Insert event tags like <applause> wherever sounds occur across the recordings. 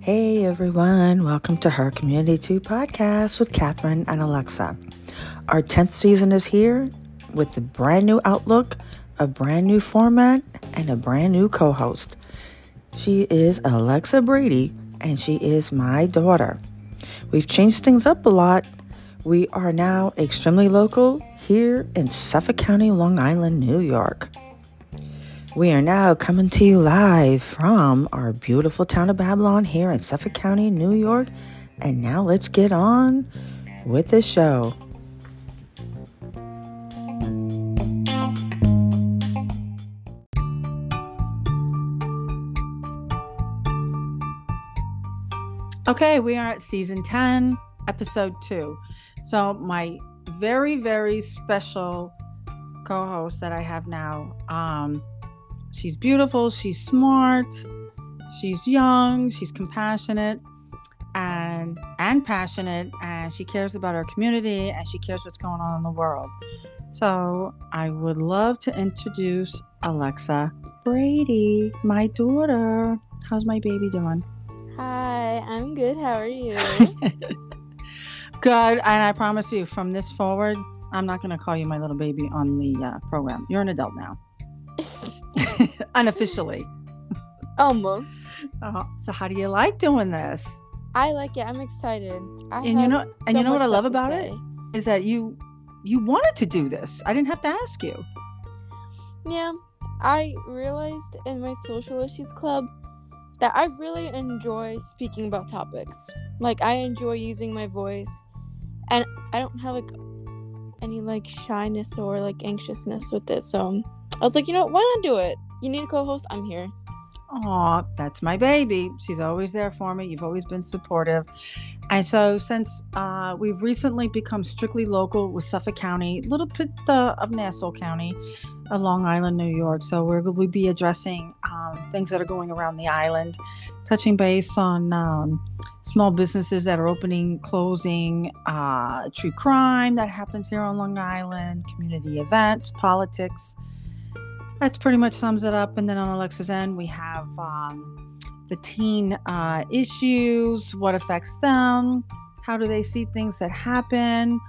Hey everyone, welcome to Her Community 2 podcast with Catherine and Alexa. Our 10th season is here with a brand new outlook, a brand new format, and a brand new co host. She is Alexa Brady, and she is my daughter. We've changed things up a lot. We are now extremely local here in Suffolk County, Long Island, New York. We are now coming to you live from our beautiful town of Babylon here in Suffolk County, New York. And now let's get on with the show. Okay, we are at season 10, episode 2. So, my very, very special co host that I have now, um, She's beautiful, she's smart, she's young, she's compassionate and and passionate and she cares about our community and she cares what's going on in the world. So, I would love to introduce Alexa Brady, my daughter. How's my baby doing? Hi, I'm good. How are you? <laughs> good. And I promise you, from this forward, I'm not going to call you my little baby on the uh, program. You're an adult now. Unofficially. Almost. <laughs> Uh, so how do you like doing this? I like it. I'm excited. I and you know, so and you know what I love about it is that you you wanted to do this. I didn't have to ask you. Yeah, I realized in my social issues club that I really enjoy speaking about topics. Like I enjoy using my voice, and I don't have like any like shyness or like anxiousness with it. So I was like, you know, why not do it? You need a co-host? I'm here. Aw, that's my baby. She's always there for me. You've always been supportive. And so, since uh, we've recently become strictly local with Suffolk County, a little bit uh, of Nassau County, uh, Long Island, New York. So, we're to be addressing um, things that are going around the island, touching base on um, small businesses that are opening, closing, uh, true crime that happens here on Long Island, community events, politics that's pretty much sums it up. And then on Alexa's end, we have um, the teen uh, issues, what affects them, how do they see things that happen.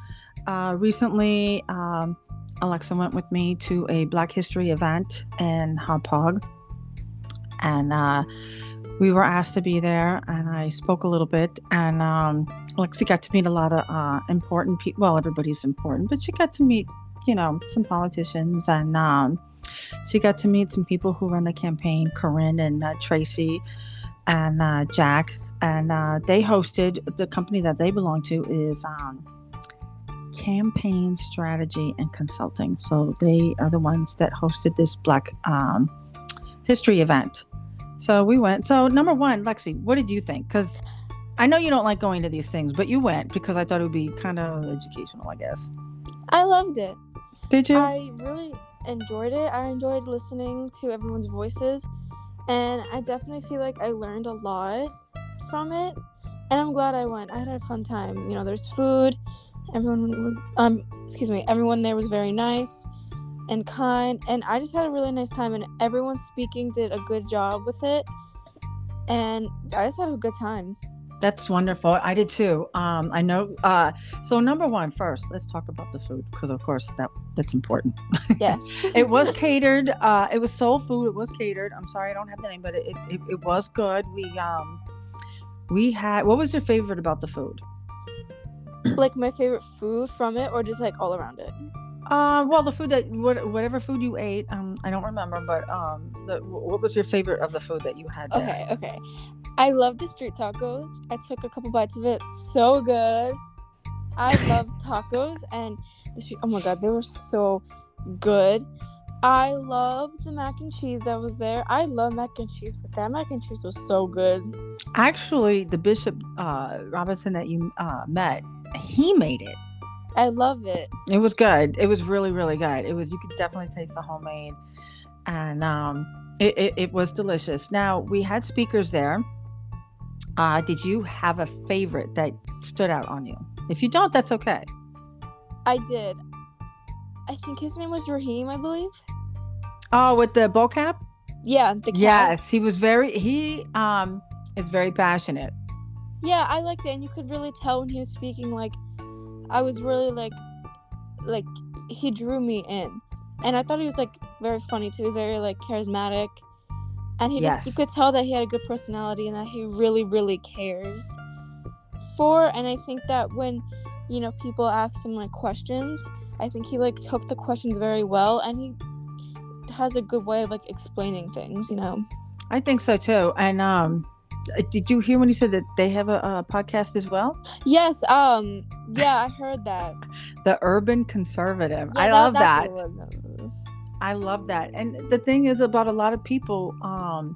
Uh, recently, um, Alexa went with me to a Black History event in Hauppauge, and uh, we were asked to be there. And I spoke a little bit, and um, Alexa got to meet a lot of uh, important people. Well, everybody's important, but she got to meet, you know, some politicians and um, she got to meet some people who run the campaign, Corinne and uh, Tracy and uh, Jack. And uh, they hosted the company that they belong to is um, Campaign Strategy and Consulting. So they are the ones that hosted this Black um, History event. So we went. So number one, Lexi, what did you think? Because I know you don't like going to these things, but you went because I thought it would be kind of educational, I guess. I loved it. Did you? I really enjoyed it. I enjoyed listening to everyone's voices, and I definitely feel like I learned a lot from it. And I'm glad I went. I had a fun time. You know, there's food. Everyone was um excuse me, everyone there was very nice and kind and I just had a really nice time and everyone speaking did a good job with it. And I just had a good time. That's wonderful. I did too. Um, I know. Uh, so number one, first, let's talk about the food because, of course, that that's important. Yes. <laughs> it was catered. Uh, it was soul food. It was catered. I'm sorry, I don't have the name, but it, it, it was good. We um, we had. What was your favorite about the food? Like my favorite food from it, or just like all around it. Uh, well, the food that whatever food you ate, um, I don't remember, but um, the, what was your favorite of the food that you had? There? Okay, okay. I love the street tacos. I took a couple bites of it. So good. I love <laughs> tacos and the street. Oh my god, they were so good. I love the mac and cheese that was there. I love mac and cheese, but that mac and cheese was so good. Actually, the Bishop uh, Robinson that you uh, met, he made it. I love it. It was good. It was really, really good. It was. You could definitely taste the homemade, and um, it, it, it was delicious. Now we had speakers there. Uh, did you have a favorite that stood out on you? If you don't, that's okay. I did. I think his name was Raheem, I believe. Oh, with the bow cap? Yeah, the cat. Yes, he was very he um is very passionate. Yeah, I liked it, and you could really tell when he was speaking. Like, I was really like, like he drew me in, and I thought he was like very funny too. He's very like charismatic, and he just you could tell that he had a good personality and that he really really cares for. And I think that when you know people ask him like questions, I think he like took the questions very well, and he has a good way of like explaining things. You know. I think so too. And um did you hear when he said that they have a, a podcast as well? Yes. Um. Yeah, I heard that. <laughs> The Urban Conservative. Yeah, I that- love that. I love that. And the thing is about a lot of people, um,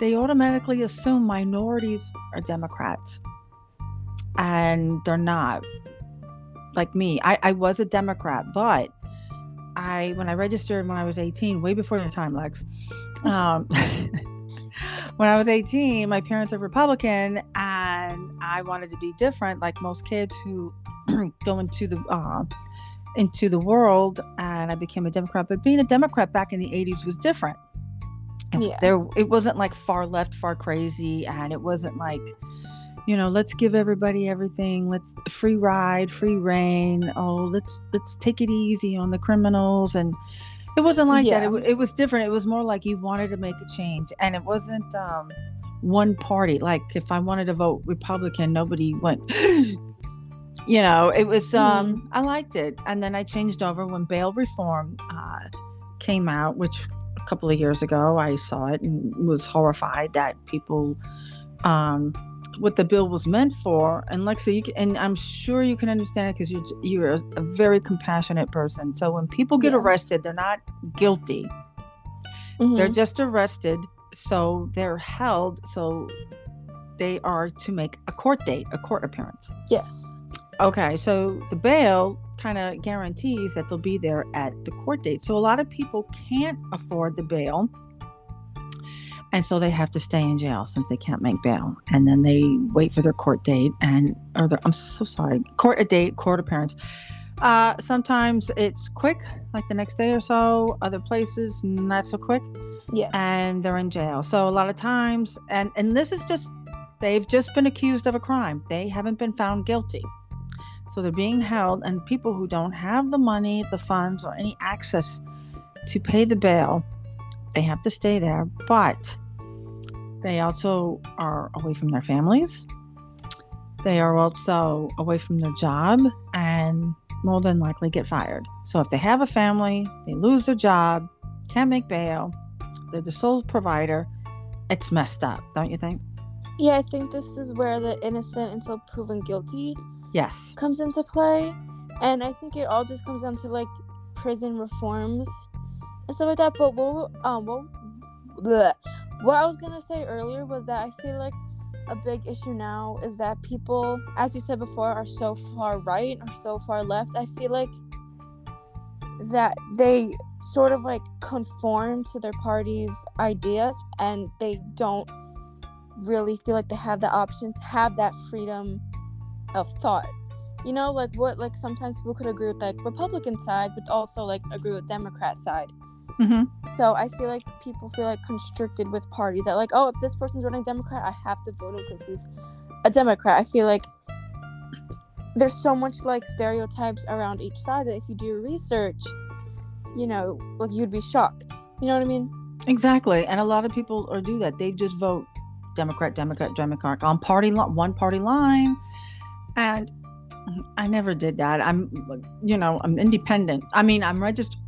they automatically assume minorities are Democrats. And they're not. Like me. I, I was a Democrat, but I when I registered when I was 18, way before your time, Lex. <laughs> Um, <laughs> when I was 18, my parents are Republican and I wanted to be different, like most kids who <clears throat> go into the uh, into the world and I became a Democrat. But being a Democrat back in the 80s was different. Yeah. There it wasn't like far left, far crazy, and it wasn't like, you know, let's give everybody everything. Let's free ride, free reign. Oh, let's let's take it easy on the criminals and it wasn't like that. It, it was different. It was more like you wanted to make a change and it wasn't um one party. Like if I wanted to vote Republican, nobody went <gasps> you know it was um i liked it and then i changed over when bail reform uh, came out which a couple of years ago i saw it and was horrified that people um what the bill was meant for and lexi you can, and i'm sure you can understand it because you're you're a, a very compassionate person so when people get Yeah. arrested they're not guilty they're Mhm. just arrested so they're held so they are to make a court date a court appearance Yes. Okay, so the bail kind of guarantees that they'll be there at the court date. So a lot of people can't afford the bail. And so they have to stay in jail since they can't make bail. And then they wait for their court date and or their, I'm so sorry, court a date, court appearance. Uh, sometimes it's quick, like the next day or so. Other places not so quick Yeah. and they're in jail. So a lot of times, and and this is just they've just been accused of a crime. They haven't been found guilty. So they're being held, and people who don't have the money, the funds, or any access to pay the bail, they have to stay there. But they also are away from their families. They are also away from their job and more than likely get fired. So if they have a family, they lose their job, can't make bail, they're the sole provider. It's messed up, don't you think? yeah, I think this is where the innocent until proven guilty Yes. comes into play, and I think it all just comes down to like prison reforms and stuff like that. But what um what bleh. what I was gonna say earlier was that I feel like a big issue now is that people, as you said before, are so far right or so far left. I feel like that they sort of like conform to their party's ideas and they don't really feel like they have the option to have that freedom of thought. You know, like what like sometimes people could agree with like Republican side, but also like agree with Democrat side. Mm-hmm. So I feel like people feel like constricted with parties that like, oh, if this person's running Democrat, I have to vote him because he's a Democrat. I feel like there's so much like stereotypes around each side that if you do research, you know, like you'd be shocked. You know what I mean? Exactly. And a lot of people are do that. They just vote Democrat, Democrat, Democrat on party line, one party line. And I never did that. I'm, you know, I'm independent. I mean, I'm registered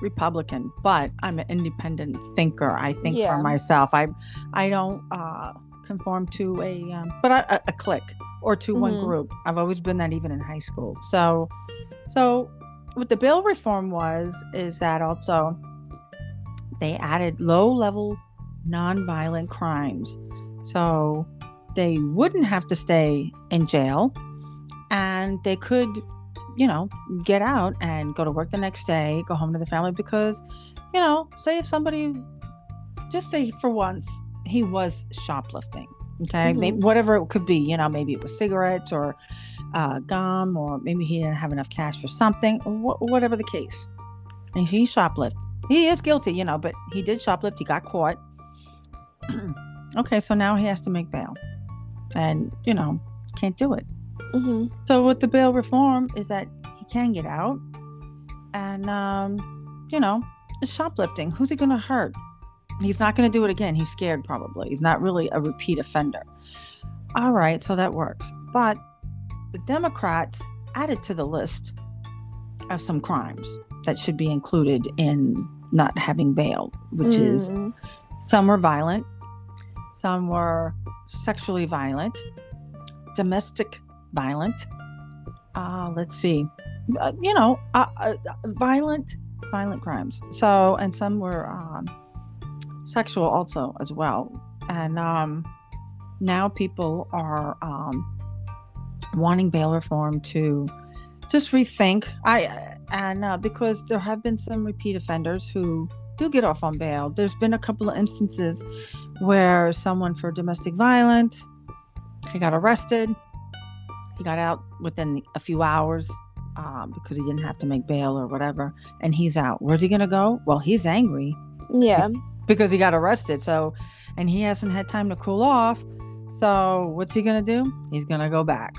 Republican, but I'm an independent thinker. I think Yeah. for myself. I, I don't uh, conform to a, um, but a clique or to one Mhm. group. I've always been that even in high school. So, so what the bill reform was is that also they added low level nonviolent crimes. So they wouldn't have to stay in jail and they could, you know, get out and go to work the next day, go home to the family because, you know, say if somebody, just say for once, he was shoplifting. Okay, maybe whatever it could be, you know, maybe it was cigarettes or uh, gum, or maybe he didn't have enough cash for something, wh- whatever the case. And he shoplift, he is guilty, you know, but he did shoplift. He got caught. <clears throat> okay, so now he has to make bail, and you know, can't do it. Hmm So with the bail reform is that he can get out, and um, you know, it's shoplifting. Who's he gonna hurt? He's not gonna do it again. He's scared probably. He's not really a repeat offender. All right, so that works. But the Democrats added to the list of some crimes that should be included in not having bail, which is Mm. some were violent, some were sexually violent, domestic violent. Uh, let's see, uh, you know, uh, uh, violent, violent crimes. So, and some were um, sexual also as well. And um, now people are um, wanting bail reform to just rethink. I and uh, because there have been some repeat offenders who do get off on bail. There's been a couple of instances where someone for domestic violence, he got arrested. He got out within a few hours um, because he didn't have to make bail or whatever, and he's out. Where's he gonna go? Well, he's angry Yeah. because he got arrested. So, and he hasn't had time to cool off. So, what's he gonna do? He's gonna go back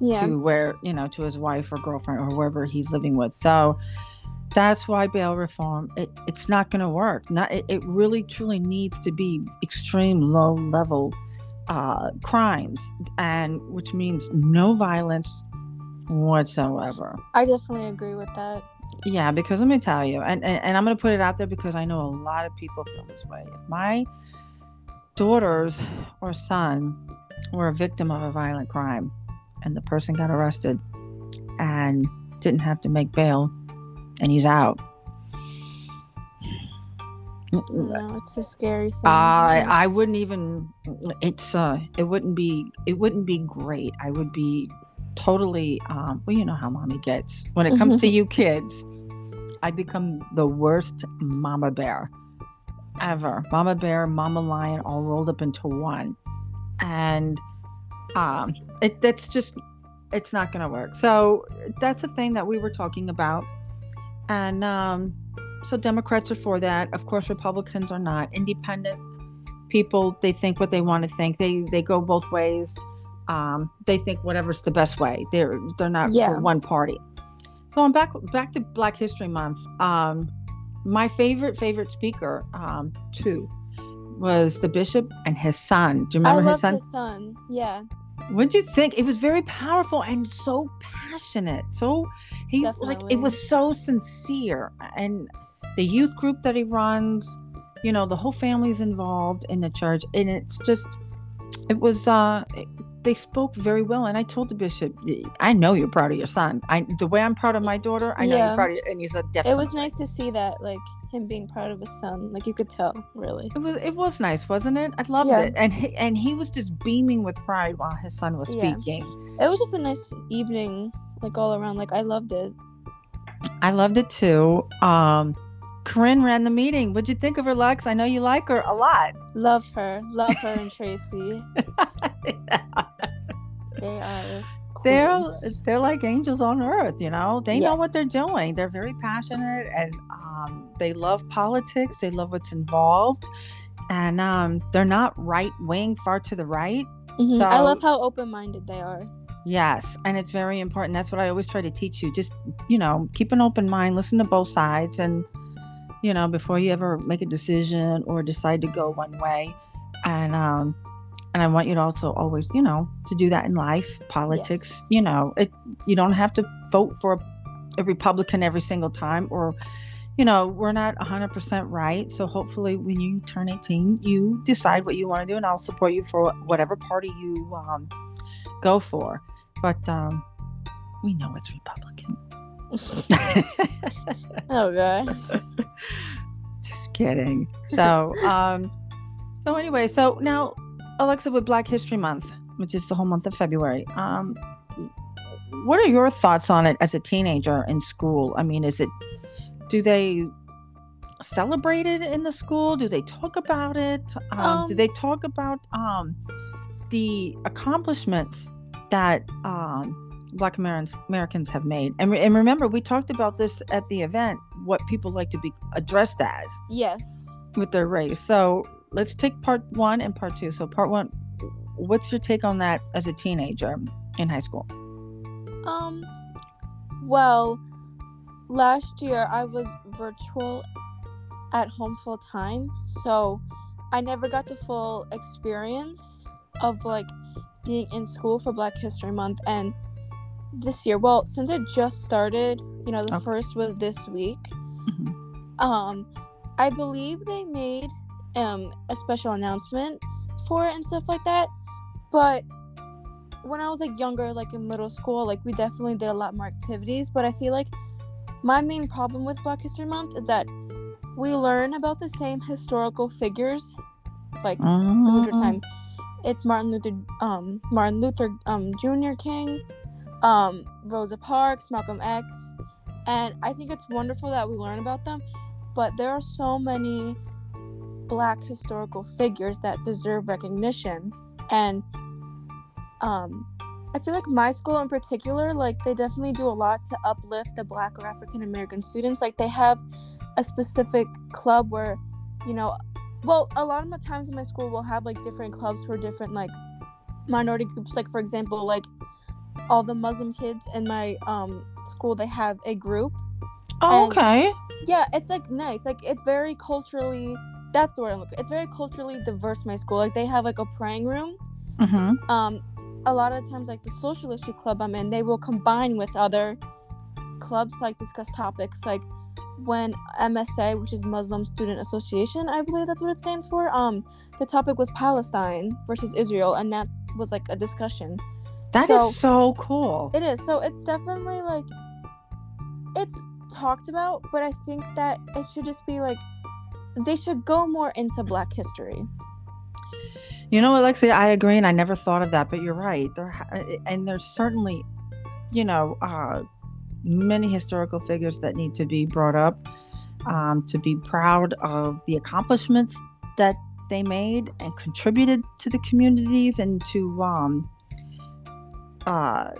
Yeah. to where you know to his wife or girlfriend or whoever he's living with so that's why bail reform it, it's not going to work not it, it really truly needs to be extreme low level uh, crimes and which means no violence whatsoever I definitely agree with that. yeah because let me tell you and, and, and i'm going to put it out there because i know a lot of people feel this way if my daughters or son were a victim of a violent crime and the person got arrested and didn't have to make bail and he's out No, it's a scary thing. I I wouldn't even it's uh it wouldn't be it wouldn't be great. I would be totally um well you know how mommy gets. When it comes to you kids, I become the worst mama bear ever. Mama bear, mama lion all rolled up into one. And um it that's just it's not going to work. So that's the thing that we were talking about. And um so Democrats are for that. Of course, Republicans are not. Independent people, they think what they want to think. They they go both ways. Um, they think whatever's the best way. They're they're not Yeah. for one party. So I'm back back to Black History Month. Um, my favorite favorite speaker um, too was the bishop and his son. Do you I remember love his son? his son. Yeah. What'd you think? It was very powerful and so passionate. So he like it was so sincere. And the youth group that he runs, you know, the whole family's involved in the church, and it's just it was uh it- they spoke very well and i told the bishop i know you're proud of your son i the way i'm proud of my daughter i know Yeah. you're proud of you and he said It was nice to see that, like him being proud of his son. Like you could tell, really. it was it was nice wasn't it i loved Yeah. it and he, and he was just beaming with pride while his son was Yeah. speaking It was just a nice evening, like all around. Like I loved it. I loved it too. Um, Corinne ran the meeting. What'd you think of her, Lux? I know you like her a lot. Love her. Love her and Tracy. <laughs> They are. they're they're like angels on earth, you know. They Yeah. know what they're doing. They're very passionate and um, they love politics. They love what's involved, and um, they're not right wing, far to the right. Mhm. I love how open minded they are. Yes, and it's very important. That's what I always try to teach you. Just, you know, keep an open mind, listen to both sides and you know, before you ever make a decision or decide to go one way. And um and I want you to also always, you know, to do that in life, politics, Yes. you know, it you don't have to vote for a, a Republican every single time or you know, we're not 100% right. So hopefully when you turn 18, you decide what you want to do and I'll support you for whatever party you um go for. But um, we know it's Republican. Oh god. <laughs> Just kidding. So, um, so anyway, so now Alexa with Black History Month, which is the whole month of February. Um, what are your thoughts on it as a teenager in school? I mean, is it do they celebrate it in the school? Do they talk about it? Um, do Um, they talk about um, the accomplishments that um, Black Americans Americans have made? And, re- and remember, we talked about this at the event what people like to be addressed as Yes. with their race. So let's take part one and part two. So part one, what's your take on that as a teenager in high school? Um, well, last year I was virtual at home full time, so I never got the full experience of like being in school for Black History Month. And this year, well, since it just started, you know, the Okay. first was this week. Mhm. Um, I believe they made um a special announcement for it and stuff like that, but when I was like younger, like in middle school, like we definitely did a lot more activities. But I feel like my main problem with Black History Month is that we learn about the same historical figures, like the major Mm, time. It's Martin Luther, um, Martin Luther, um, Jr. King, um, Rosa Parks, Malcolm X, and I think it's wonderful that we learn about them. But there are so many Black historical figures that deserve recognition, and um, I feel like my school in particular, like they definitely do a lot to uplift the Black or African American students. Like they have a specific club where, you know, well, a lot of the times in my school we'll have like different clubs for different like minority groups. Like for example, like all the Muslim kids in my um school, they have a group. Oh, and- okay. Yeah, it's like nice. Like it's very culturally. That's the word I'm looking. It's very culturally diverse. My school, like they have like a praying room Mm-hmm. um a lot of times like the social issue club i'm in they will combine with other clubs to, like discuss topics like when msa which is muslim student association i believe that's what it stands for um the topic was palestine versus israel and that was like a discussion That is So- so cool. it is so it's definitely like it's talked about but i think that it should just be like they should go more into black history You know, Alexia, I agree, and I never thought of that, but you're right. There ha- and there's certainly, you know, uh, many historical figures that need to be brought up um, to be proud of the accomplishments that they made and contributed to the communities and to um, uh,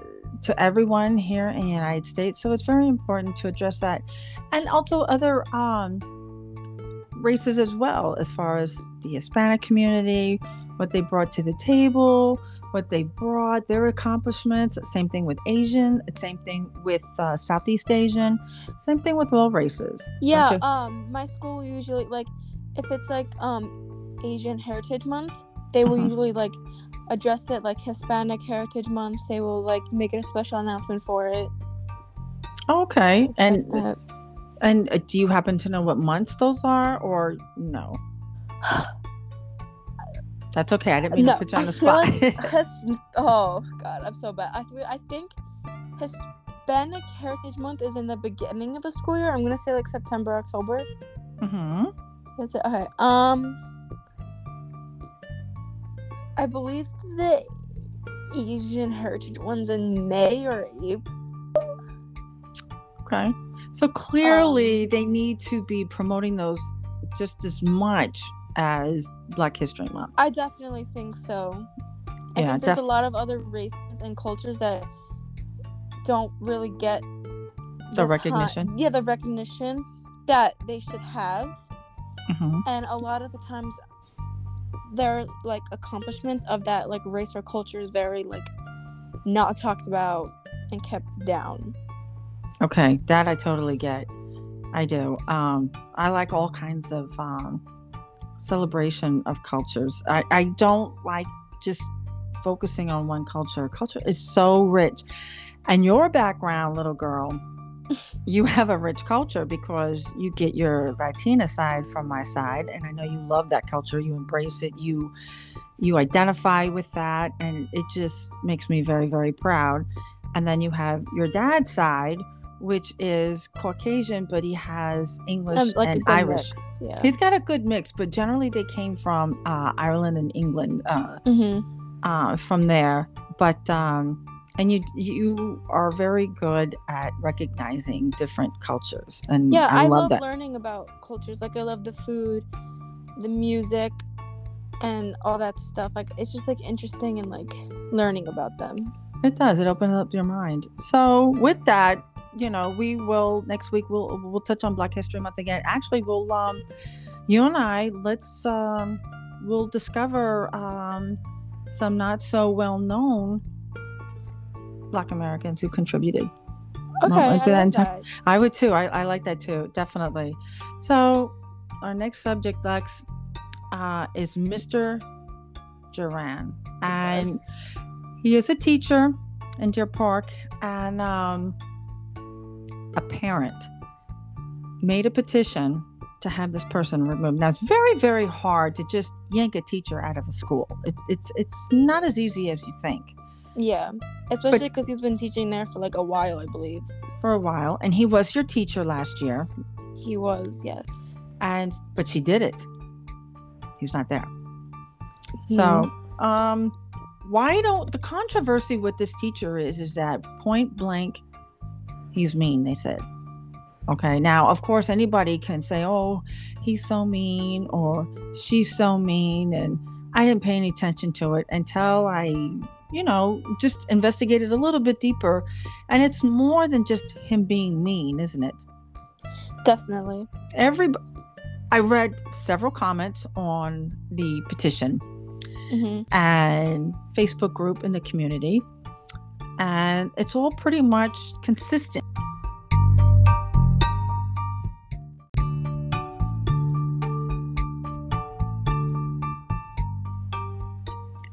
to everyone here in the United States. So it's very important to address that, and also other um, races as well, as far as the Hispanic community, what they brought to the table, what they brought, their accomplishments. Same thing with Asian. Same thing with uh, Southeast Asian. Same thing with all races. Yeah, um, my school usually like if it's like um Asian Heritage Month, they will Mhm. usually like address it like Hispanic Heritage Month. They will like make it a special announcement for it. okay. And that. and uh, do you happen to know what months those are, or no? <sighs> That's okay. I didn't mean No, to put you on the spot. like <laughs> oh god, I'm so bad. I th- I think Hispanic Heritage Month is in the beginning of the school year. I'm gonna say like September, October. Mm-hmm. That's it. Okay. Um, I believe the Asian Heritage one's in May or April. Okay. So clearly, Um, they need to be promoting those just as much as Black History Month. I definitely think so. I Yeah, think there's def- a lot of other races and cultures that don't really get The ti- recognition. yeah, the recognition that they should have. hmm and a lot of the times their like accomplishments of that like race or culture is very like not talked about and kept down Okay, that I totally get. I do. Um, I like all kinds of um, celebration of cultures. I, I don't like just focusing on one culture. Culture is so rich. And your background, little girl, you have a rich culture because you get your Latina side from my side. And I know you love that culture. You embrace it. You you identify with that. And it just makes me very, very proud. And then you have your dad's side, which is Caucasian, but he has English Um, like and Irish. mix, yeah He's got a good mix, but generally they came from uh, Ireland and England uh, hmm uh, from there. But um, and you you are very good at recognizing different cultures, and yeah I, i, love love learning about cultures like i love the food the music and all that stuff like it's just like interesting and like learning about them It does. It opens up your mind. So with that, you know, we will next week we'll we'll touch on Black History Month again. Actually, we'll um, you and I let's um, we'll discover um, some not so well known Black Americans who contributed. Okay, Well, I, into that love in time- that. I would too. I, I like that too, definitely. So, our next subject, Lex, uh, is Mr. Duran. And he is a teacher in Deer Park and um, a parent made a petition to have this person removed. Now, it's very, very hard to just yank a teacher out of a school. It, it's, it's not as easy as you think. Yeah, especially because he's been teaching there for like a while, I believe. For a while, and he was your teacher last year. He was, yes. and but she did it he's not there Hmm. so um why don't the controversy with this teacher is is that point blank he's mean they said okay now of course anybody can say oh he's so mean or she's so mean and i didn't pay any attention to it until i you know just investigated a little bit deeper. And it's more than just him being mean isn't it? Definitely. every i read several comments on the petition hmm and facebook group in the community. And it's all pretty much consistent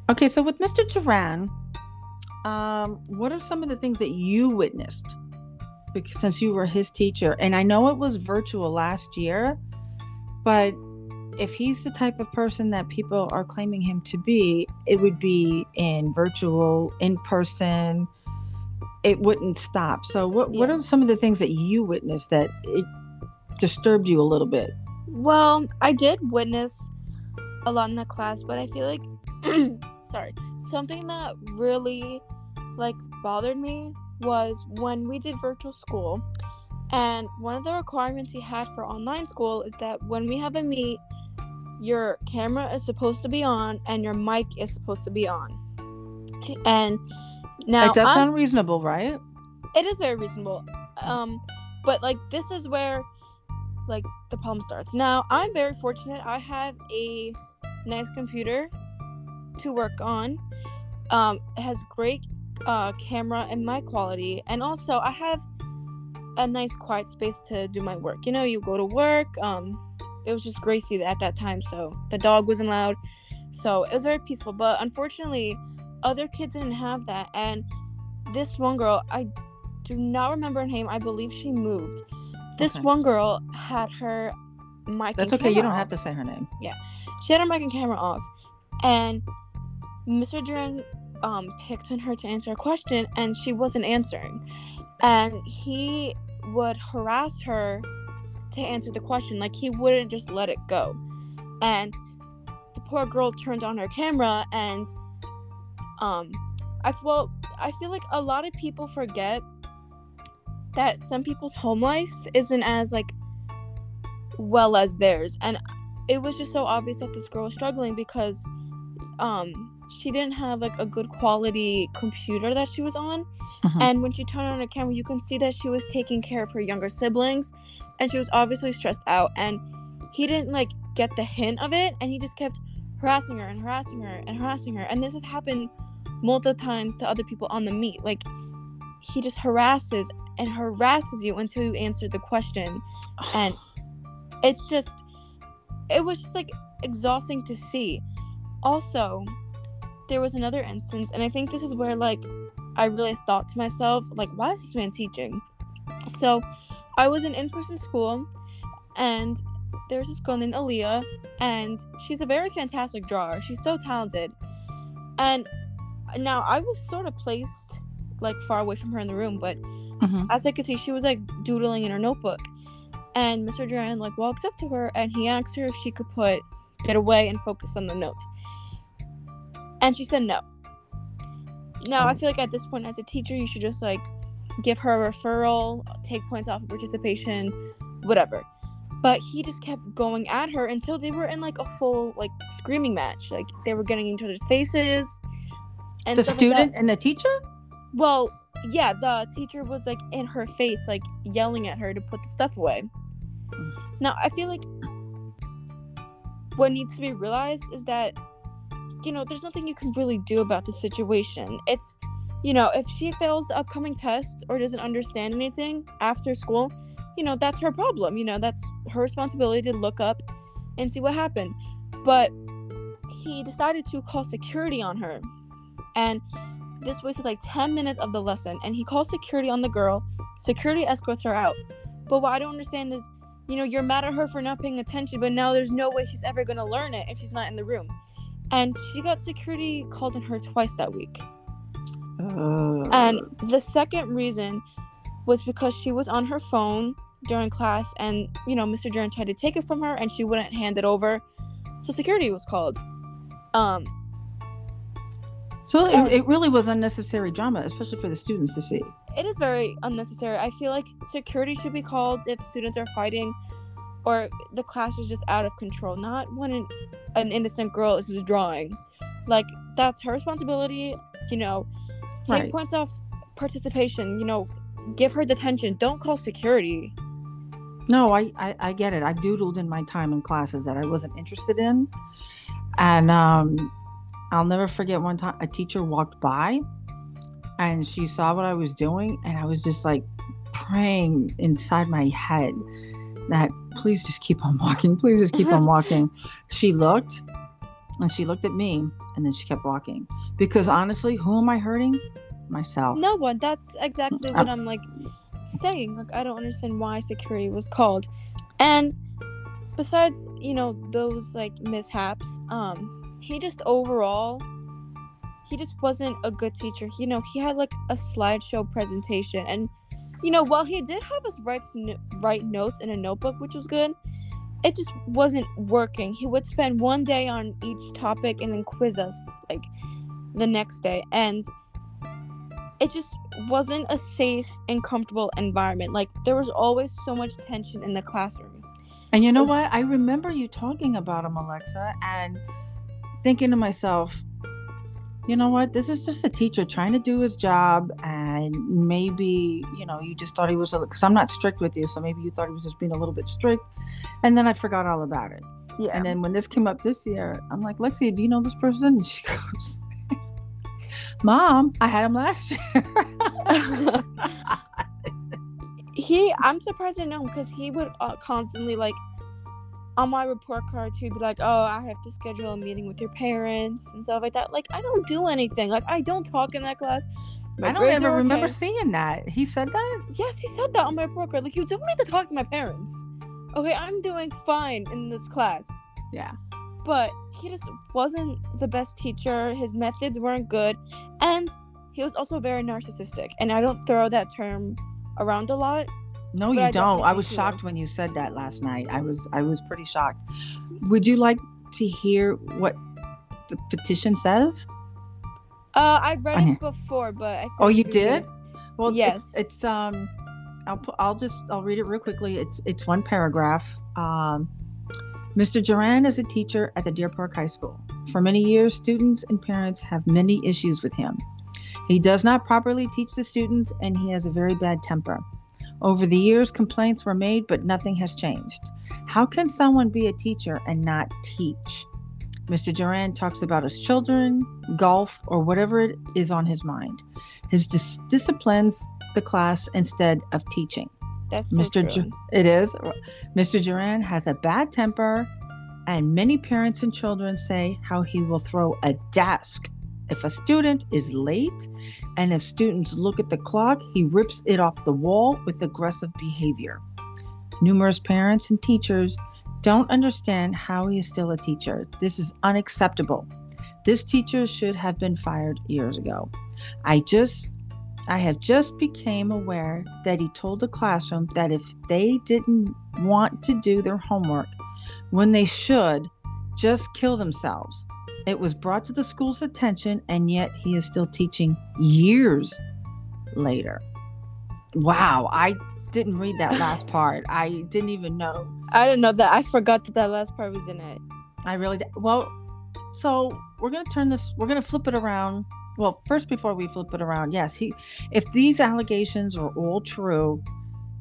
okay so with mr duran um, what are some of the things that you witnessed because since you were his teacher? And i know it was virtual last year but if he's the type of person that people are claiming him to be it would be in virtual in person. It wouldn't stop. So what, what are some of the things that you witnessed that it disturbed you a little bit? Well, I did witness a lot in the class, but I feel like, <clears throat> sorry, something that really like bothered me was when we did virtual school, and one of the requirements he had for online school is that when we have a meet, your camera is supposed to be on and your mic is supposed to be on. And now it does sound reasonable right? It is very reasonable um but like this is where like the problem starts. Now i'm very fortunate. I have a nice computer to work on um it has great uh camera and mic quality. And also i have a nice quiet space to do my work. You know you go to work um it was just gracie at that time so the dog wasn't loud. So it was very peaceful. But unfortunately other kids didn't have that. And this one girl i do not remember her name. I believe she moved. This Okay. one girl had her mic. that's okay. You don't have to say her name. Yeah, She had her mic and camera off, and Mr. Duran um picked on her to answer a question, and she wasn't answering, and he would harass her to answer the question. Like he wouldn't just let it go, and the poor girl turned on her camera and um I well I feel like a lot of people forget that some people's home life isn't as like well as theirs and it was just so obvious that this girl was struggling because um she didn't have like a good quality computer that she was on. Mhm. and when she turned on her camera you can see that she was taking care of her younger siblings and she was obviously stressed out and he didn't like get the hint of it and he just kept harassing her and harassing her and harassing her and this has happened multiple times to other people on the meet. Like he just harasses and harasses you until you answer the question. <sighs> And it's just it was just like exhausting to see. Also there was another instance and i think this is where like i really thought to myself like why is this man teaching so i was in in-person school and there's this girl named Aaliyah, and she's a very fantastic drawer. She's so talented. And now I was sort of placed like far away from her in the room, but Mhm. as I could see, she was like doodling in her notebook. And Mr. Duran like walks up to her and he asks her if she could put it away and focus on the note. And she said no. Now I feel like at this point as a teacher you should just like give her a referral, take points off of participation, whatever. But he just kept going at her until they were in like a full like screaming match. Like they were getting in each other's faces. And the stuff like student and the teacher Well, yeah, the teacher was like in her face, like yelling at her to put the stuff away. Mm. Now, I feel like what needs to be realized is that, you know, there's nothing you can really do about the situation. It's, you know, if she fails upcoming tests or doesn't understand anything after school, you know, that's her problem. You know, that's her responsibility to look up and see what happened. But he decided to call security on her. And this wasted like 10 minutes of the lesson. And he calls security on the girl. Security escorts her out. But what I don't understand is, you know, you're mad at her for not paying attention, but now there's no way she's ever going to learn it if she's not in the room. And she got security called on her twice that week. Uh, And the second reason was because she was on her phone during class and, you know, Mr. Duran tried to take it from her and she wouldn't hand it over. So security was called. Um, so it, it really was unnecessary drama, especially for the students to see. it is very unnecessary. I feel like security should be called if students are fighting or the class is just out of control, not when an, an innocent girl is just drawing. Like, that's her responsibility, you know, take Right. points off participation, you know, give her detention. Don't call security. No, I, I I get it. I doodled in my time in classes that I wasn't interested in, and um, I'll never forget one time a teacher walked by, and she saw what I was doing, and I was just like praying inside my head that please just keep on walking, please just keep on <laughs> walking. She looked, and she looked at me, and then she kept walking because honestly, who am I hurting? Myself. No one. That's exactly what I'm like saying. Like I don't understand why security was called. And besides, you know, those like mishaps, um, he just overall he just wasn't a good teacher. You know, he had like a slideshow presentation and you know, while he did have us write write notes in a notebook, which was good, it just wasn't working. He would spend one day on each topic and then quiz us like the next day. And it just wasn't a safe and comfortable environment. Like there was always so much tension in the classroom. And you know was- what? I remember you talking about him, Alexa, and thinking to myself, you know what? This is just a teacher trying to do his job, and maybe you know you just thought he was because I'm not strict with you, so maybe you thought he was just being a little bit strict, and then I forgot all about it. Yeah. And then when this came up this year, I'm like, Lexi, do you know this person? And she <laughs> goes, Mom, I had him last year. <laughs> he I'm surprised I know him because he would uh, constantly like on my report card he'd be like, Oh, I have to schedule a meeting with your parents and stuff like that. Like I don't do anything. Like I don't talk in that class. My I don't ever are remember okay. seeing that. He said that. Yes, he said that on my report card. Like you don't need to talk to my parents. Okay, I'm doing fine in this class. Yeah. but he just wasn't the best teacher. His methods weren't good, and he was also very narcissistic. And I don't throw that term around a lot. No, But you I don't. I was shocked was. when you said that last night. I was I was pretty shocked. Would you like to hear what the petition says? Uh, I've read it before, but I Oh, you did? Well, Yes. It's, it's um, I'll I'll just I'll read it real quickly. It's it's one paragraph. Um, Mr. Duran is a teacher at the Deer Park High School. For many years, students and parents have many issues with him. He does not properly teach the students, and he has a very bad temper. Over the years, complaints were made, but nothing has changed. How can someone be a teacher and not teach? Mr. Duran talks about his children, golf, or whatever it is on his mind. His dis- disciplines the class instead of teaching. That's so Mr. true. Ju- it is. Mr. Duran has a bad temper, and many parents and children say how he will throw a desk if a student is late, and if students look at the clock, he rips it off the wall with aggressive behavior. Numerous parents and teachers don't understand how he is still a teacher. This is unacceptable. This teacher should have been fired years ago. I just I have just became aware that he told the classroom that if they didn't want to do their homework when they should, just kill themselves. It was brought to the school's attention, and yet he is still teaching years later. Wow, I didn't read that <laughs> last part. I didn't even know. I didn't know that. I forgot that that last part was in it. I really did. Well, so we're going to turn this, we're going to flip it around well, first before we flip it around, yes, he if these allegations are all true,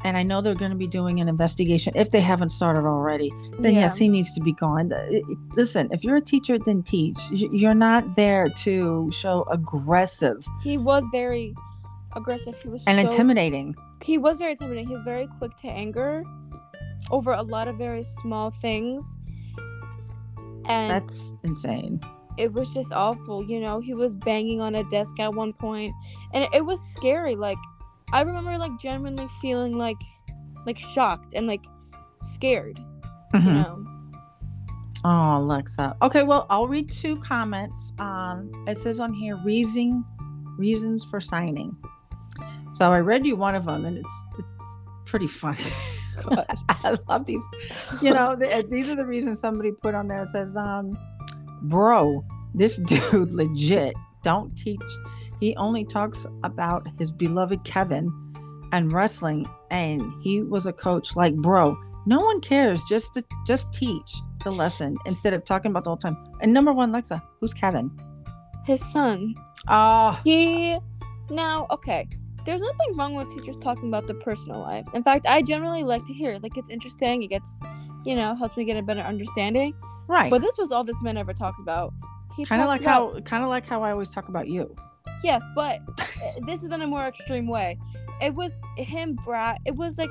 and I know they're going to be doing an investigation if they haven't started already, then Yeah. yes, he needs to be gone. Listen, if you're a teacher, then teach. You're not there to show aggressive He was very aggressive. He was and so, intimidating. He was very intimidating. He was very quick to anger over a lot of very small things. And That's insane. it was just awful. You know, he was banging on a desk at one point, and it was scary. Like, I remember like genuinely feeling like, like shocked and like scared. You Mhm. know. Oh, Alexa. Okay, well, I'll read two comments. Um, it says on here reason reasons for signing. So I read you one of them, and it's it's pretty funny. <laughs> I love these. You know, th- these are the reasons somebody put on there. It says, um, "Bro, this <laughs> dude legit don't teach. He only talks about his beloved Kevin and wrestling, and he was a coach. Like, bro, no one cares. Just to, just teach the lesson instead of talking about the whole time. And number one, Lexa, who's Kevin? His son. Oh, He now okay. There's nothing wrong with teachers talking about their personal lives. In fact, I generally like to hear it. Like it's interesting. It gets, you know, helps me get a better understanding. right. But this was all this man ever talked about. He kind of like about- how, kind of like how I always talk about you. Yes, but uh, this is in a more extreme way. It was him brag. It was like,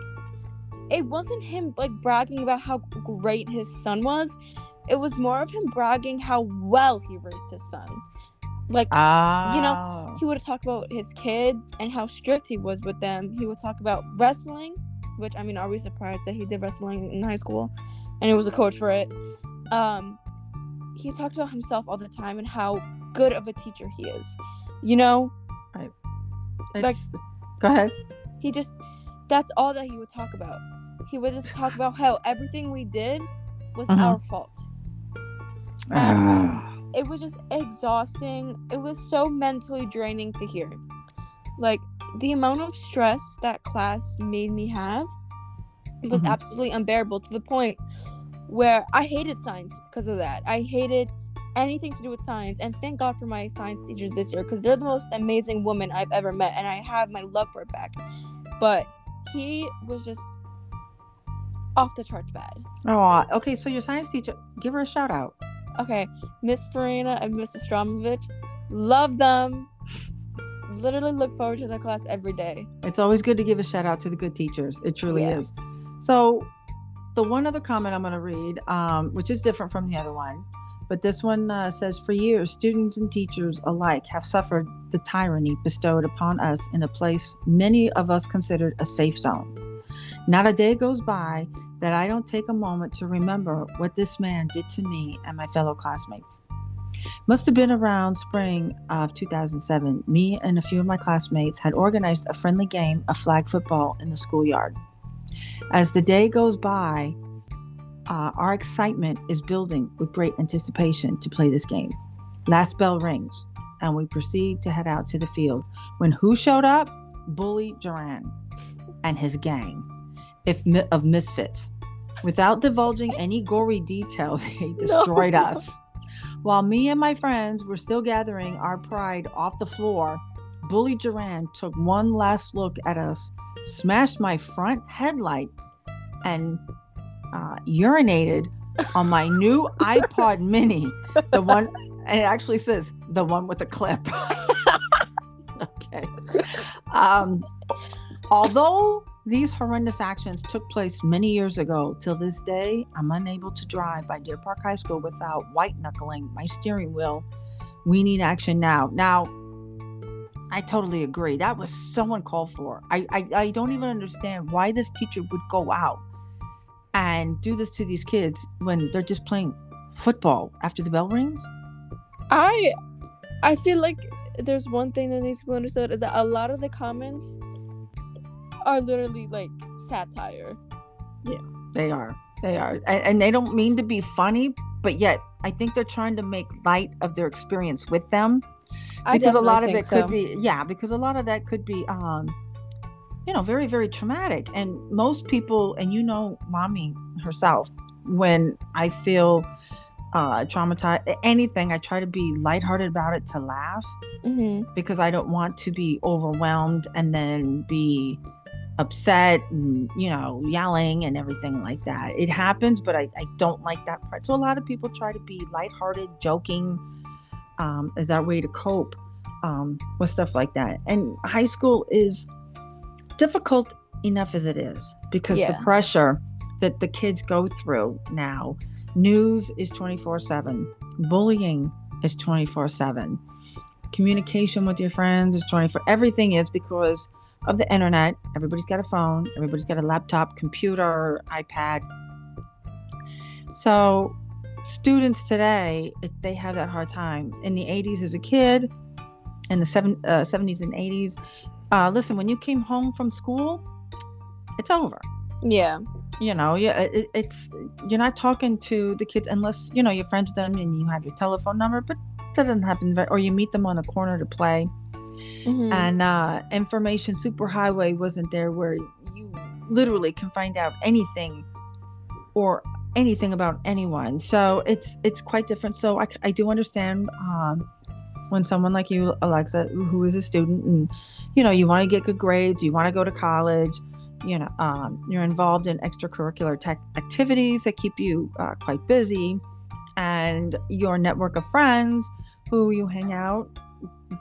it wasn't him like bragging about how great his son was. It was more of him bragging how well he raised his son. Like Ah, You know, he would talk about his kids and how strict he was with them. He would talk about wrestling, which I mean, are we surprised that he did wrestling in high school and he was a coach for it? Um, he talked about himself all the time and how good of a teacher he is. You know, like- It's- go ahead. he just that's all that he would talk about. He would just talk about how everything we did was Mhm. our fault. Ah. it was just exhausting. It was so mentally draining to hear. Like the amount of stress that class made me have was Mhm. absolutely unbearable to the point where I hated science because of that. I hated anything to do with science and thank God for my science teachers this year because they're the most amazing woman I've ever met and I have my love for it back. But he was just off the charts bad. Oh, okay. So your science teacher, give her a shout out. Okay, Miss Farina and Mrs. Stromovich, love them. Literally look forward to their class every day. It's always good to give a shout out to the good teachers. It truly Yeah. is. So, the one other comment I'm going to read, um, which is different from the other one, but this one uh, says For years, students and teachers alike have suffered the tyranny bestowed upon us in a place many of us considered a safe zone. Not a day goes by that I don't take a moment to remember what this man did to me and my fellow classmates. Must have been around spring of 2007. Me and a few of my classmates had organized a friendly game of flag football in the schoolyard. As the day goes by, uh, our excitement is building with great anticipation to play this game. Last bell rings, and we proceed to head out to the field. When who showed up? Bully Duran and his gang if mi- of misfits. Without divulging any gory details, <laughs> he destroyed No. us. While me and my friends were still gathering our pride off the floor, Bully Duran took one last look at us, smashed my front headlight, and uh, urinated on my new iPod <laughs> mini. The one, and it actually says the one with the clip. <laughs> okay. Um, although these horrendous actions took place many years ago, till this day, I'm unable to drive by Deer Park High School without white knuckling my steering wheel. We need action now. Now, I totally agree. That was so uncalled for. I, I, I don't even understand why this teacher would go out and do this to these kids when they're just playing football after the bell rings. I I feel like there's one thing that needs to be understood is that a lot of the comments are literally like satire. Yeah, they are. They are. And, and they don't mean to be funny, but yet I think they're trying to make light of their experience with them. Because a lot of it think could be yeah because a lot of that could be um you know very very traumatic and most people and you know mommy herself when i feel uh, traumatized, anything. I try to be lighthearted about it to laugh hmm because I don't want to be overwhelmed and then be upset and you know yelling and everything like that. It happens, but I, I don't like that part. So a lot of people try to be lighthearted, joking, um, as that way to cope um, with stuff like that. And high school is difficult enough as it is because the pressure that the kids go through now. News is 24 7. Bullying is 24 7. Communication with your friends is 24. Everything is because of the internet. Everybody's got a phone, everybody's got a laptop, computer, iPad. So, students today, they have that hard time. In the 80s as a kid, in the seven, uh, 70s and 80s, uh, listen, when you came home from school, it's over Yeah. you know yeah it, it's you're not talking to the kids unless you know you're friends with them and you have your telephone number but that doesn't happen very, or you meet them on a corner to play Mhm. and uh information superhighway wasn't there where you literally can find out anything or anything about anyone so it's it's quite different so i, I do understand um when someone like you alexa who is a student and you know you want to get good grades you want to go to college you know um, you're involved in extracurricular tech activities that keep you uh, quite busy and your network of friends who you hang out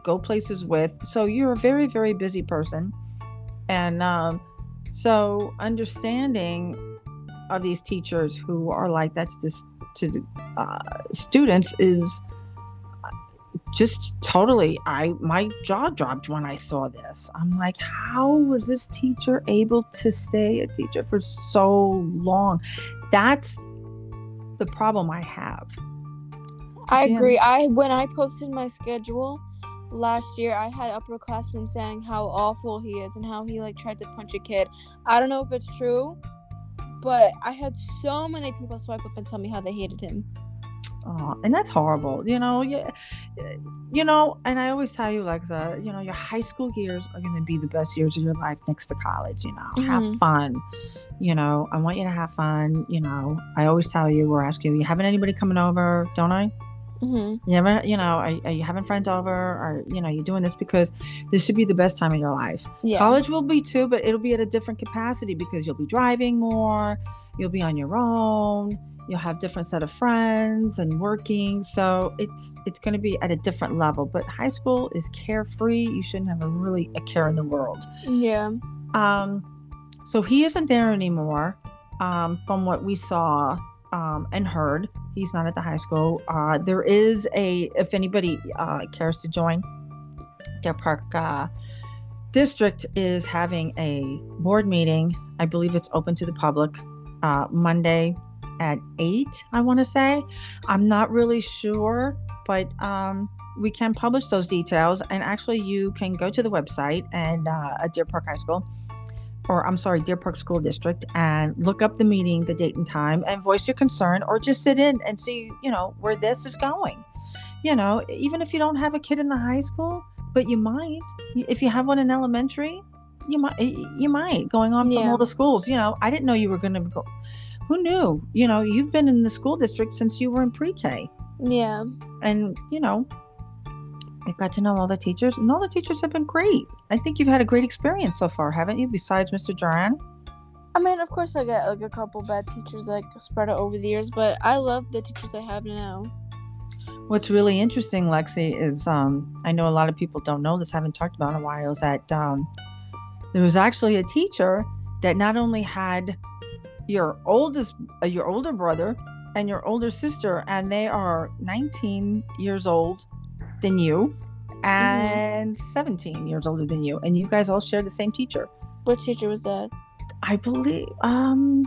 go places with. So you're a very very busy person. And um, so understanding of these teachers who are like that to this to uh, students is just totally i my jaw dropped when i saw this i'm like how was this teacher able to stay a teacher for so long that's the problem i have I Yeah. agree. I when I posted my schedule last year, I had upperclassmen saying how awful he is and how he like tried to punch a kid. I don't know if it's true, but I had so many people swipe up and tell me how they hated him. Oh, and that's horrible. You know, yeah, you know, and I always tell you, like, Alexa, you know, your high school years are going to be the best years of your life next to college. You know, have Mhm. fun. You know, I want you to have fun. You know, I always tell you or ask you, you having anybody coming over? Don't I? hmm You ever, you know, are, are you having friends over? Or you know, you're doing this because this should be the best time of your life. Yeah. College will be too, but it'll be at a different capacity because you'll be driving more, you'll be on your own, you'll have different set of friends and working. So it's it's going to be at a different level. But high school is carefree. You shouldn't have a really a care in the world. Yeah. Um, so he isn't there anymore. Um, from what we saw um, and heard, he's not at the high school. Uh, there is a if anybody uh, cares to join, Deer Park uh, District is having a board meeting. I believe it's open to the public uh, Monday at eight. I want to say. I'm not really sure, but um, we can publish those details. And actually, you can go to the website and uh, at Deer Park High School, or I'm sorry, Deer Park School District, and look up the meeting, the date and time, and voice your concern, or just sit in and see, you know, where this is going. You know, even if you don't have a kid in the high school, but you might, if you have one in elementary, you might, you might going on from Yeah. all the schools. You know, I didn't know you were going to go. Who knew? You know, you've been in the school district since you were in pre-K Yeah. and you know i got to know all the teachers and all the teachers have been great i think you've had a great experience so far haven't you besides mr duran I mean, of course, I get like a couple bad teachers like spread out over the years, but I love the teachers I have now. what's really interesting lexi is um, i know a lot of people don't know this haven't talked about in a while is that um, there was actually a teacher that not only had your oldest uh, your older brother and your older sister and they are 19 years old than you and 17 years older than you and you guys all share the same teacher What teacher was that? I believe um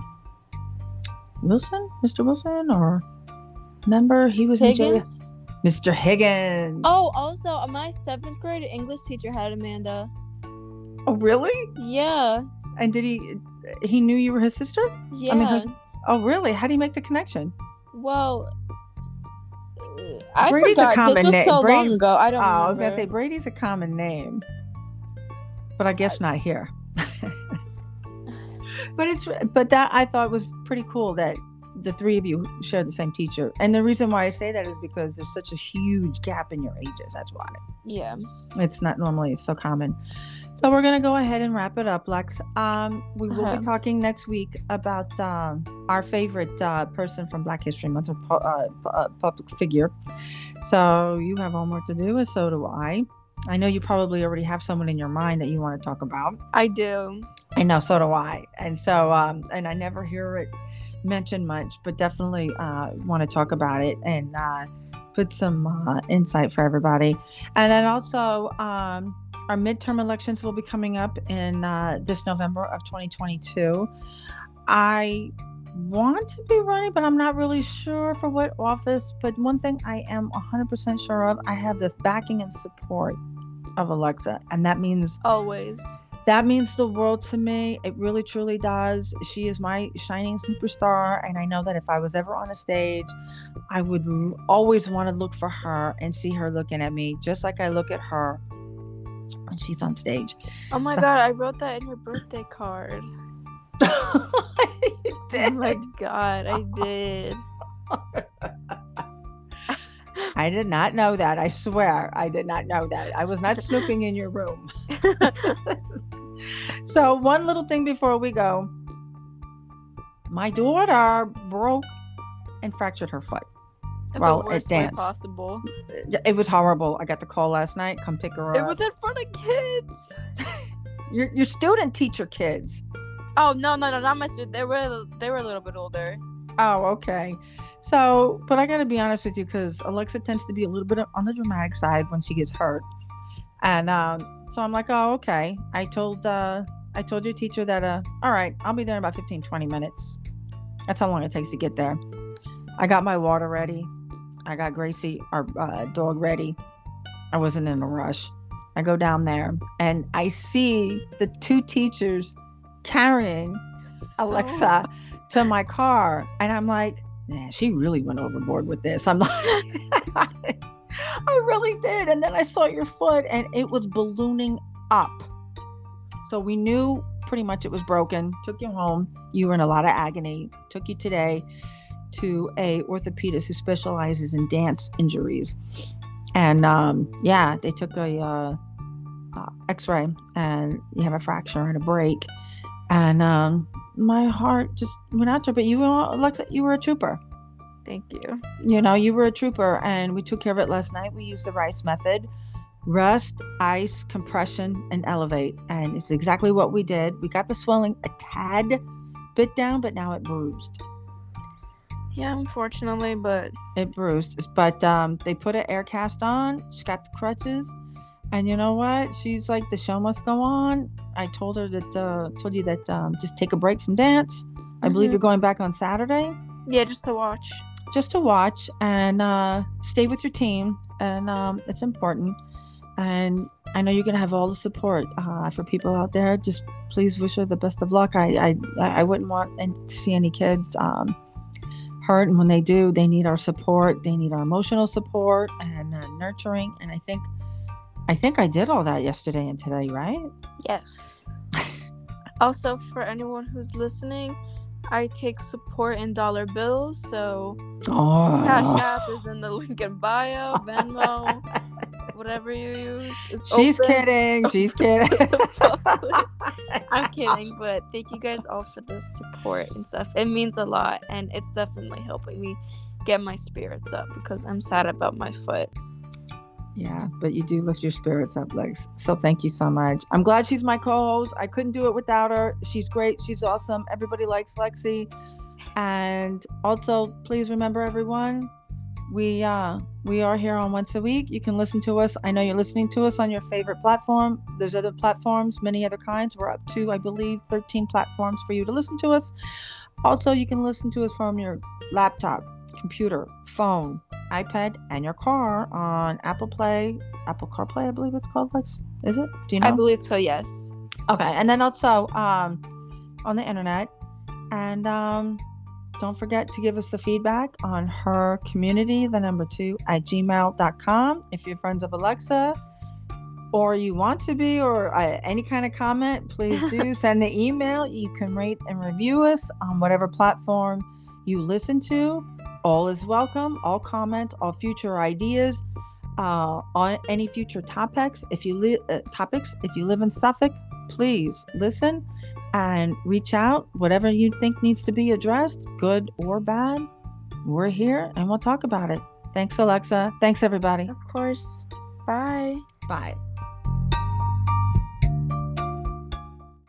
Wilson, Mr. Wilson, or remember he was in jail. Higgins? Mr. Higgins. Oh, also, my seventh grade English teacher had Amanda. oh, really? Yeah. And did he? He knew you were his sister. Yeah. I mean, oh, really? How do you make the connection? well, I Brady's a common this was na- so Brady- long ago. I don't Oh, I was gonna say Brady's a common name, but I guess not here. but it's but that I thought was pretty cool that the three of you share the same teacher. And the reason why I say that is because there's such a huge gap in your ages. That's why. Yeah. It's not normally so common. So we're gonna go ahead and wrap it up, Lex. Um, we will Uh-huh. be talking next week about um, our favorite uh, person from Black History Month, or pu- uh, uh, public figure. So you have homework to do, and so do I. I know you probably already have someone in your mind that you want to talk about. I do. I know, so do I. And so, um, and I never hear it mentioned much, but definitely uh, want to talk about it and uh, put some uh, insight for everybody. And then also, um, our midterm elections will be coming up in uh, this November of 2022. I want to be running, but I'm not really sure for what office. But one thing I am 100% sure of, I have the backing and support of Alexa, and that means Always. that means the world to me. It really truly does. She is my shining superstar. And I know that if I was ever on a stage, I would l- always want to look for her and see her looking at me, just like I look at her when she's on stage. Oh my So- god, <laughs> I wrote that in your birthday card. You Oh did. my god, I did. <laughs> I did not know that. I swear I did not know that. I was not snooping in your room. <laughs> so, one little thing before we go my daughter broke and fractured her foot. Well, worst way possible. It was horrible. I got the call last night. Come pick her up. It was in front of kids. <laughs> your, your student teacher kids. Oh no no no not my student. They were they were a little bit older. Oh, okay. So, but I got to be honest with you because Alexa tends to be a little bit on the dramatic side when she gets hurt. And um, so I'm like, oh, okay. I told uh, I told your teacher that, uh, all right, I'll be there in about 15, 20 minutes. That's how long it takes to get there. I got my water ready. I got Gracie, our uh, dog, ready. I wasn't in a rush. I go down there and I see the two teachers carrying Alexa to my car. And I'm like, man, she really went overboard with this. I'm like, <laughs> I really did. And then I saw your foot and it was ballooning up. So we knew pretty much it was broken. Took you home. You were in a lot of agony. Took you today to a orthopedist who specializes in dance injuries. And um, yeah, they took a uh, uh, X-ray, and you have a fracture and a break. And um, my heart just went out to. But you, were, Alexa, you were a trooper. Thank you. You know, you were a trooper, and we took care of it last night. We used the Rice method: rest, ice, compression, and elevate. And it's exactly what we did. We got the swelling a tad bit down, but now it bruised. Yeah, unfortunately, but It bruised, but um, they put an air cast on. She got the crutches, and you know what? She's like, the show must go on. I told her that, uh, told you that, um, just take a break from dance. I believe you're going back on Saturday yeah, just to watch. just to watch and uh, stay with your team, and um, it's important. And I know you're gonna have all the support uh, for people out there. Just please wish her the best of luck. I I, I wouldn't want to see any kids um, hurt, and when they do, they need our support. They need our emotional support and uh, nurturing. And I think I think I did all that yesterday and today, right? Yes. <laughs> also, for anyone who's listening, I take support in dollar bills, so Oh, Cash App is in the <laughs> link in bio, Venmo, <laughs> whatever you use. She's open. kidding. <laughs> She's kidding. I'm <laughs> kidding, but thank you guys all for the support and stuff. It means a lot, and it's definitely helping me get my spirits up because I'm sad about my foot. Yeah, but you do lift your spirits up, Lex. So thank you so much. I'm glad she's my co-host. I couldn't do it without her. She's great. She's awesome. Everybody likes Lexi. And also, please remember everyone, we uh we are here on once a week. You can listen to us. I know you're listening to us on your favorite platform. There's other platforms, many other kinds. We're up to, I believe, 13 platforms for you to listen to us. Also, you can listen to us from your laptop, computer, phone, iPad, and your car on Apple Play, Apple CarPlay, I believe it's called. Lex, is it? Do you know? I believe so, yes. Okay, and then also um, on the internet, and um, don't forget to give us the feedback on her community, the number two at gmail.com. If you're friends of Alexa, or you want to be, or uh, any kind of comment, please do <laughs> send the email. You can rate and review us on whatever platform you listen to. All is welcome. All comments, all future ideas uh, on any future topics. If you live uh, topics, if you live in Suffolk, please listen and reach out. Whatever you think needs to be addressed, good or bad, we're here and we'll talk about it. Thanks, Alexa. Thanks, everybody. Of course. Bye. Bye.